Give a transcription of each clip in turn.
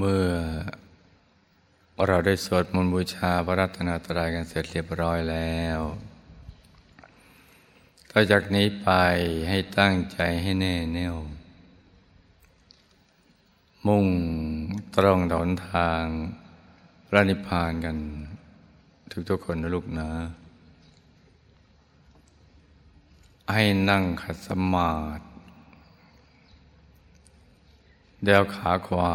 เมื่อเราได้สวดมนต์บูชาพระรัตนตรัยกันเสร็จเรียบร้อยแล้วต่อจากนี้ไปให้ตั้งใจให้แน่แน่ว มุ่งตรงดนทางพระนิพพานกัน ทุกๆคนนะลูกนะ ให้นั่งขัดสมาธิเดวขาขวา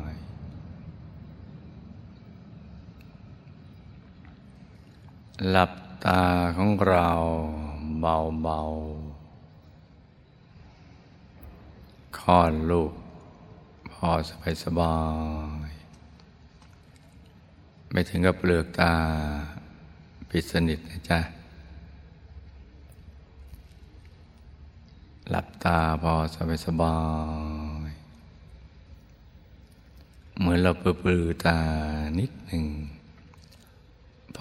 ย หลับตาของเราเบาๆคลอดลูก พอสบายสบาย ไม่ถึงกับเปลือกตาปิดสนิทนะจ๊ะ หลับตาพอสบายสบาย เหมือนเราเปลือตานิดหนึ่ง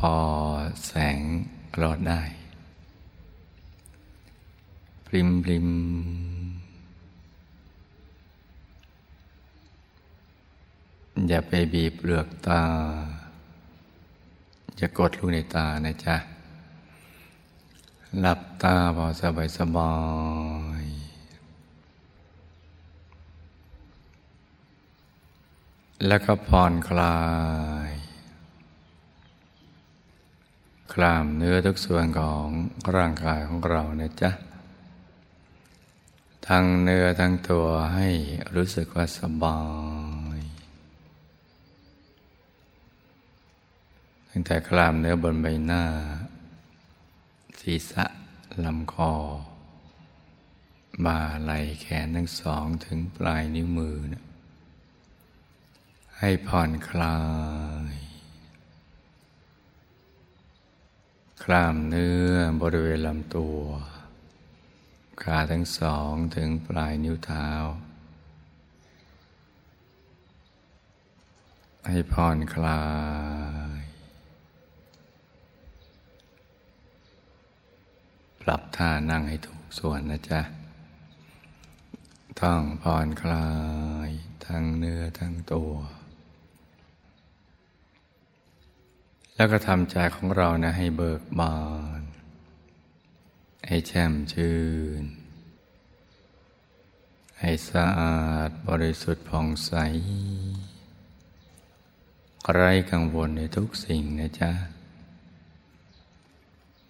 พอแสงรอดได้ พริมพริมอย่าไปบีบเปลือกตา อย่ากดลูกในตานะจ๊ะ หลับตาพอสบายสบายแล้วก็ผ่อนคลาย คลามเนื้อทุกส่วนของร่างกายของเรานะจ๊ะ ทั้งเนื้อทั้งตัวให้รู้สึกว่าสบายตั้งแต่คลามเนื้อบนใบหน้า ศีรษะลำคอ บ่าไหล่แขนทั้งสองถึงปลายนิ้วมือนะให้ผ่อนคลาย คลามเนื้อบริเวณลำตัว ขาทั้งสองถึงปลายนิ้วเท้า ให้ผ่อนคลาย ปรับท่านั่งให้ถูกส่วนนะจ๊ะ ต้องผ่อนคลายทั้งเนื้อทั้งตัว แล้วก็ทำใจของเรานะให้เบิกบาน ให้แช่มชื่น ให้สะอาดบริสุทธิ์ผ่องใส ไร้กังวลในทุกสิ่งนะจ๊ะ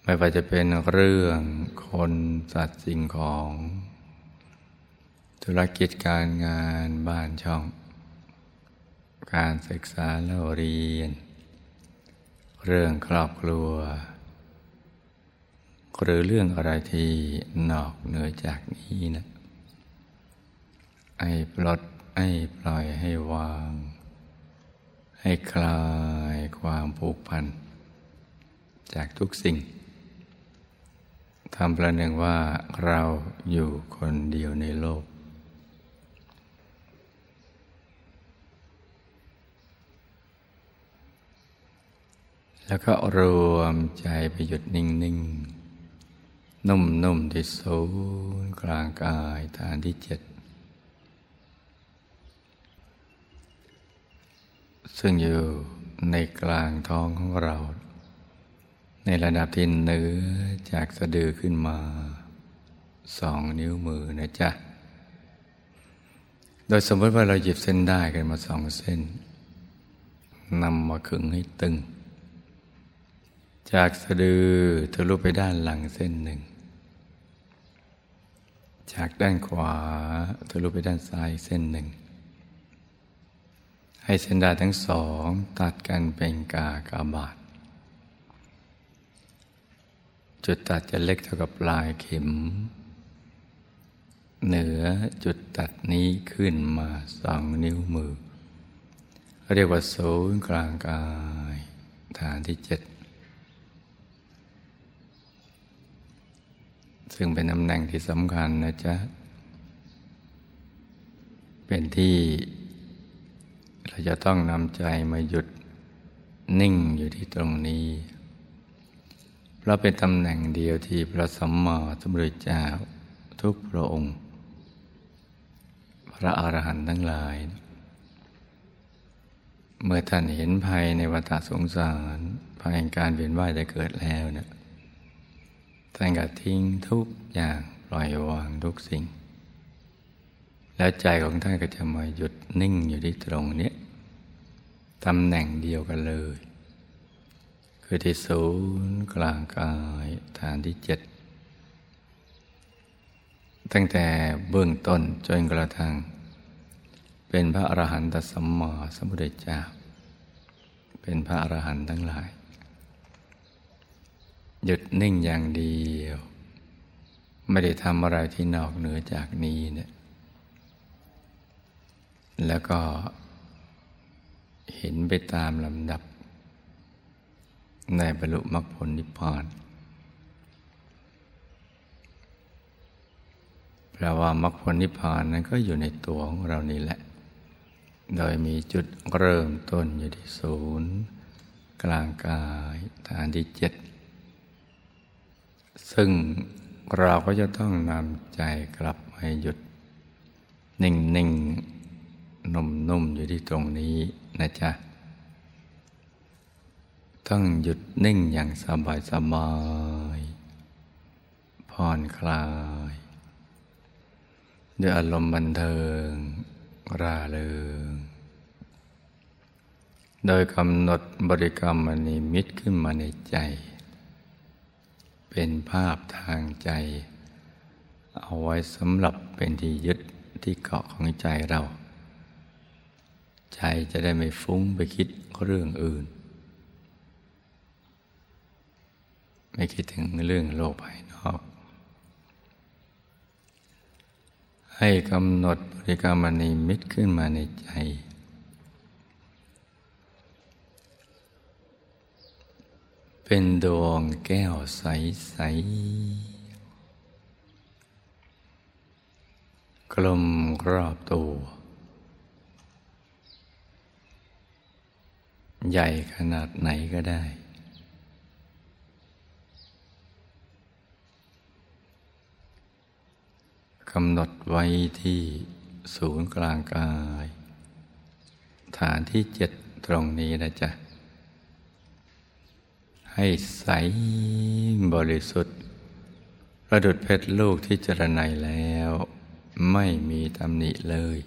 ไม่ว่าจะเป็นเรื่องคนสัตว์สิ่งของ ธุรกิจการงานบ้านช่อง การศึกษาเล่าเรียน เรื่องครอบครัว หรือเรื่องอะไรที่นอกเหนือจากนี้นะให้ปลดให้ปล่อยให้วาง ให้คลายความผูกพัน จากทุกสิ่งทำประหนึ่งว่าเราอยู่คนเดียวในโลก แล้วก็รวมใจไปหยุดนิ่งๆ นุ่มๆ ที่ศูนย์กลางกายฐานที่เจ็ด ซึ่งอยู่ในกลางท้องของเรา ในระดับที่เนื้อจากสะดือขึ้นมาสองนิ้วมือนะจ๊ะ โดยสมมติว่าเราหยิบเส้นได้กันมาสองเส้นนำมาขึงให้ตึง จากสะดือทะลุไปด้านหลังเส้นหนึ่ง จากด้านขวาทะลุไปด้านซ้ายเส้นหนึ่ง ให้เส้นดาทั้งสองตัดกันเป็นกากาบาท จุดตัดจะเล็กเท่ากับปลายเข็ม เหนือจุดตัดนี้ขึ้นมาสองนิ้วมือ เรียกว่าศูนย์กลางกาย ฐานที่เจ็ด ซึ่งเป็นตำแหน่งที่สำคัญนะจ๊ะ เป็นที่ เราจะต้องนำใจมาหยุดนิ่งอยู่ที่ตรงนี้ เพราะเป็นตำแหน่งเดียวที่พระสัมมาสัมพุทธเจ้าทุกพระองค์ พระอรหันต์ทั้งหลาย เมื่อท่านเห็นภัยในวัฏสงสารภัยแห่งการเวียนว่ายจะเกิดแล้วเนะ ท่านก็ทิ้งทุกอย่างปล่อยวางทุกสิ่ง แล้วใจของท่านก็จะมาหยุดนิ่งอยู่ที่ตรงนี้ตำแหน่งเดียวกันเลย คือที่ศูนย์กลางกายฐานที่เจ็ดตั้งแต่เบื้องต้นจนกระทั่ง เป็นพระอรหันตสัมมาสัมพุทธเจ้า เป็นพระอรหันต์ทั้งหลาย หยุดนิ่งอย่างเดียว ไม่ได้ทำอะไรที่นอกเหนือจากนี้เนี่ยแล้วก็เห็นไปตามลำดับ ในบรรลุมรรคผลนิพพานแปลว่ามรรคผลนิพพานนั้นก็อยู่ในตัวของเรานี่แหละ โดยมีจุดเริ่มต้นอยู่ที่ศูนย์ กลางกายฐานที่เจ็ด ซึ่งเราก็จะต้องนำใจกลับให้หยุด นิ่งๆนุ่มๆอยู่ที่ตรงนี้นะจ๊ะ ต้องหยุดนิ่งอย่างสบายสบายผ่อนคลาย ด้วยอารมณ์บันเทิง ร่าเริง โดยกำหนดบริกรรมมณีมิตขึ้นมาในใจ เป็นภาพทางใจ เอาไว้สำหรับเป็นที่ยึดที่เกาะของใจเรา ใจจะได้ไม่ฟุ้งไปคิดเรื่องอื่น ไม่คิดถึงเรื่องโลกภายนอก ให้กำหนดบริกรรมนิมิตขึ้นมาในใจ เป็นดวงแก้วใส ๆ กลมรอบตัว ใหญ่ขนาดไหนก็ได้ กำหนดไว้ที่ศูนย์กลางกาย ฐานที่เจ็ดตรงนี้นะจ๊ะ ให้ใสบริสุทธิ์ ประดุดเพชรลูกที่จรนัยแล้ว ไม่มีตำหนิเลย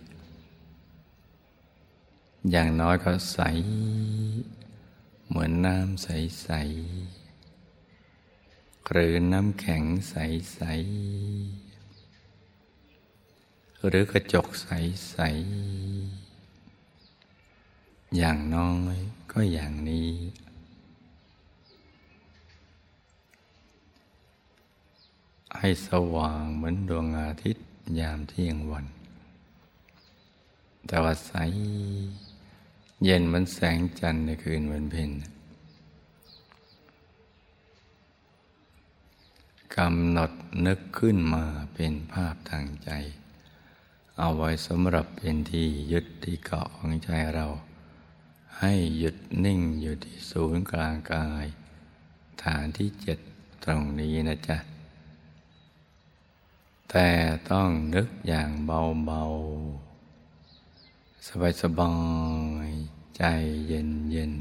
อย่างน้อยก็ใส เหมือนน้ำใส ๆ หรือน้ำแข็งใส ๆ หรือกระจกใส ๆ อย่างน้อยก็อย่างนี้ ให้สว่างเหมือนดวงอาทิตย์ยามเที่ยงวัน แต่ว่าใสเย็นเหมือนแสงจันทร์ในคืนวันเพ็ญกำหนดนึกขึ้นมาเป็นภาพทางใจ เอาไว้สำหรับเป็นที่ยึดที่เกาะของใจเรา ให้หยุดนิ่งอยู่ที่ศูนย์กลางกาย ฐานที่เจ็ดตรงนี้นะจ๊ะ แต่ต้องนึกอย่างเบาๆ สบายๆ ใจเย็นเย็น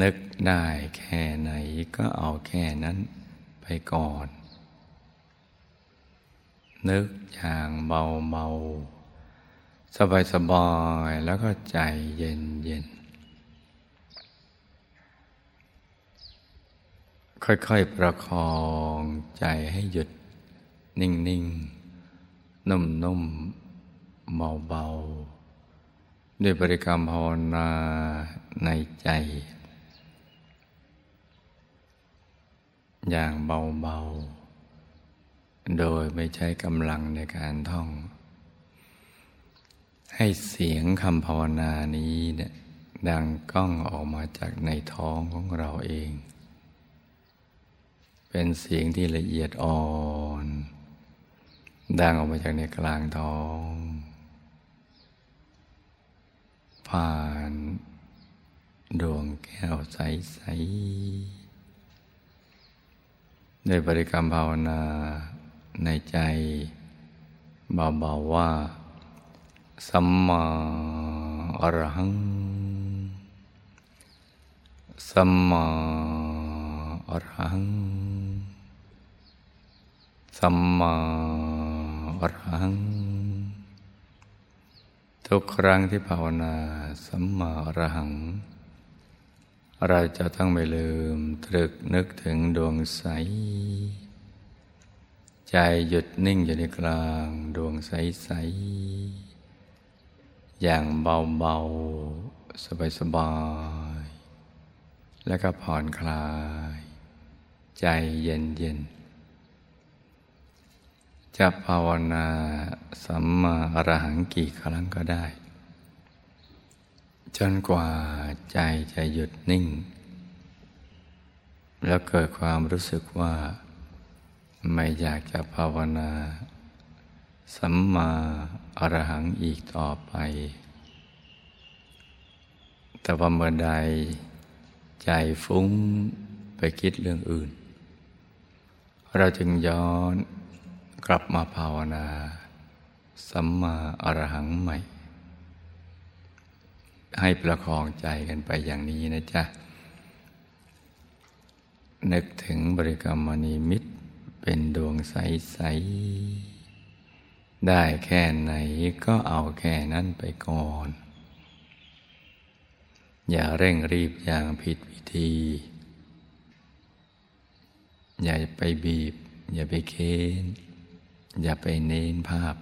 นึกได้แค่ไหนก็เอาแค่นั้นไปก่อน นึกอย่างเบาเบาสบายสบายแล้วก็ใจเย็นเย็น ค่อย ๆ ประคองใจให้หยุด นิ่ง ๆ นุ่ม ๆ เบา ๆ ด้วยบริกรรมภาวนาในใจ อย่างเบา ๆ โดยไม่ใช้กำลังในการท่อง ให้เสียงคำภาวนานี้เนี่ยดังก้องออกมาจากในท้องของเราเอง เป็นเสียงที่ละเอียดอ่อน ดังออกมาจากในกลางท้อง ผ่านดวงแก้วใสๆด้วยบริกรรมภาวนาในใจเบาๆว่า สัมมาอรหัง สัมมาอรหัง สัมมาอรหัง ทุกครั้งที่ภาวนาสัมมาอรหัง เราจะต้องไม่ลืมตรึกนึกถึงดวงใส ใจหยุดนิ่งอยู่ในกลางดวงใสๆอย่างเบาๆ สบายๆ แล้วก็ผ่อนคลาย ใจเย็นๆ จะภาวนาสัมมาอรหังกี่ครั้งก็ได้ จนกว่าใจจะหยุดนิ่ง แล้วเกิดความรู้สึกว่า ไม่อยากจะภาวนา สัมมาอรหังอีกต่อไป แต่ว่าเมื่อใดใจฟุ้งไปคิดเรื่องอื่น เราจึงย้อน กลับมาภาวนา สัมมาอรหังใหม่ ให้ประคองใจกันไปอย่างนี้นะจ๊ะ นึกถึงบริกรรมมณีมิตเป็นดวงใส ๆ ได้แค่ไหนก็เอาแค่นั้นไปก่อน อย่าเร่งรีบอย่างผิดวิธี อย่าไปบีบ อย่าไปเค้น อย่าไปเน้นภาพ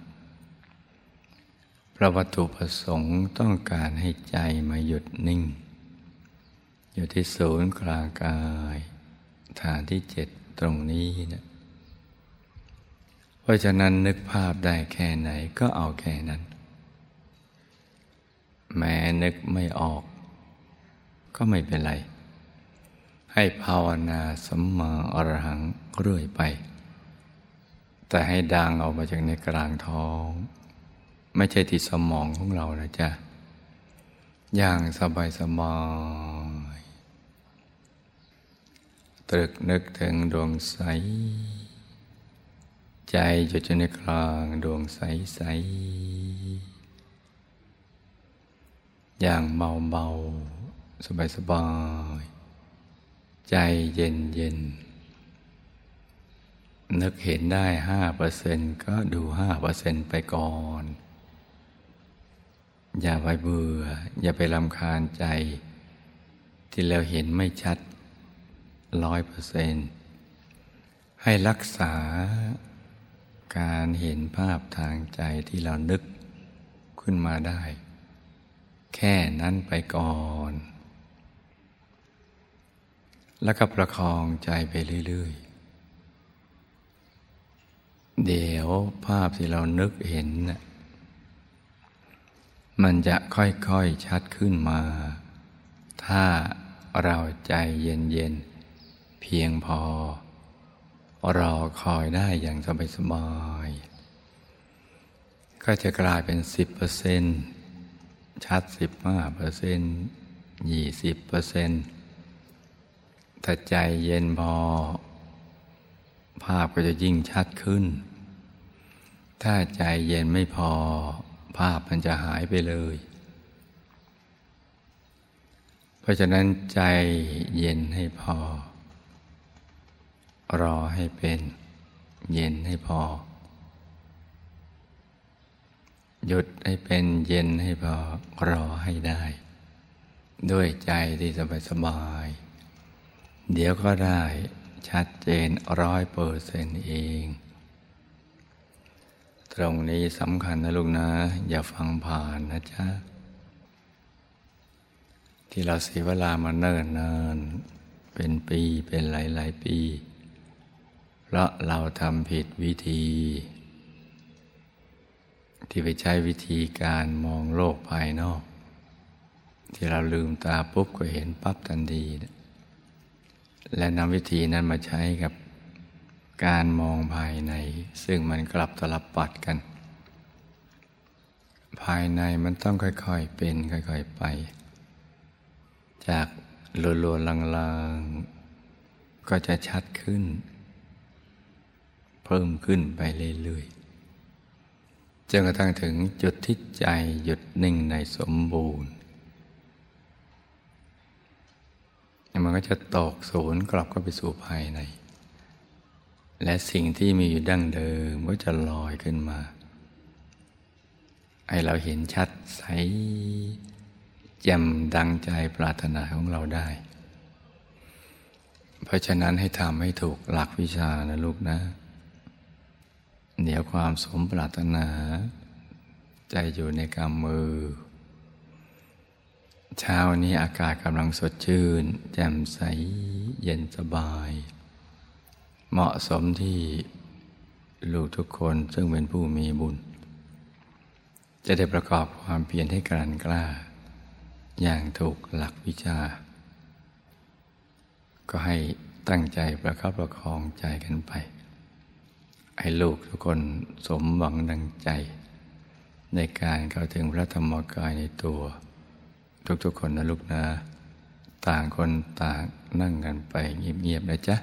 พระวัตถุประสงค์ต้องการให้ใจมาหยุดนิ่ง อยู่ที่ศูนย์กลางกายฐานที่เจ็ดตรงนี้นะเพราะฉะนั้นนึกภาพได้แค่ไหนก็เอาแค่นั้น แม้นึกไม่ออก ก็ไม่เป็นไร ให้ภาวนาสัมมาอรหังเรื่อยไป แต่ให้ดังออกมาจากในกลางท้อง ไม่ใช่ที่สมองของเรานะจ๊ะ อย่างสบายสบายตรึกนึกถึงดวงใส ใจอยู่ในกลางดวงใสๆอย่างเบาเบาสบายสบาย ใจเย็นเย็น นึกเห็นได้ห้าเปอร์เซ็นก็ดูห้าเปอร์เซ็นไปก่อน อย่าไปเบื่อ อย่าไปลำคาญใจ ที่เราเห็นไม่ชัดร้อยเปอร์เซ็นให้รักษาการเห็นภาพทางใจที่เรานึกขึ้นมาได้ แค่นั้นไปก่อน แล้วก็ประคองใจไปเรื่อยๆ เดี๋ยวภาพที่เรานึกเห็นน่ะมันจะค่อยๆชัดขึ้นมา ถ้าเราใจเย็นๆ เพียงพอ รอคอยได้อย่างสบายสบายก็จะกลายเป็นสิบเปอร์เซ็นชัดสิบห้าเปอร์เซ็นยี่สิบเปอร์เซ็นถ้าใจเย็นพอ ภาพก็จะยิ่งชัดขึ้น ถ้าใจเย็นไม่พอ ภาพมันจะหายไปเลย เพราะฉะนั้นใจเย็นให้พอ รอให้เป็น เย็นให้พอ หยุดให้เป็นเย็นให้พอ รอให้ได้ ด้วยใจที่สบายสบาย เดี๋ยวก็ได้ ชัดเจนร้อยเปอร์เซนต์เอง ตรงนี้สำคัญนะลูกนะ อย่าฟังผ่านนะจ๊ะ ที่เราเสียเวลามาเนิ่นนานเป็นปีเป็นหลายๆปี เพราะเราทำผิดวิธี ที่ไปใช้วิธีการมองโลกภายนอก ที่เราลืมตาปุ๊บก็เห็นปั๊บทันที และนำวิธีนั้นมาใช้กับการมองภายใน ซึ่งมันกลับตลับปัดกัน ภายในมันต้องค่อยๆเป็นค่อยๆไป จากลัวๆลางๆ ก็จะชัดขึ้น เพิ่มขึ้นไปเรื่อยๆจนกระทั่งถึงจุดที่ใจหยุดนิ่งในสมบูรณ์ มันก็จะตกศูนย์กลับเข้าไปสู่ภายใน และสิ่งที่มีอยู่ดั้งเดิมก็จะลอยขึ้นมา ให้เราเห็นชัดใสแจ่มดังใจปรารถนาของเราได้ เพราะฉะนั้นให้ทำให้ถูกหลักวิชานะลูกนะเหนียวความสมปรารถนา ใจอยู่ในกำมือ เช้านี้อากาศกำลังสดชื่น แจ่มใสเย็นสบาย เหมาะสมที่ลูกทุกคนซึ่งเป็นผู้มีบุญ จะได้ประกอบความเพียรให้กลั่นกล้า อย่างถูกหลักวิชา ก็ให้ตั้งใจประคับประคองใจกันไป ให้ลูกทุกคนสมหวังดังใจ ในการเข้าถึงพระธรรมกายในตัว ทุกๆคนนะลูกนะ ต่างคนต่างนั่งกันไปเงียบๆนะจ๊ะ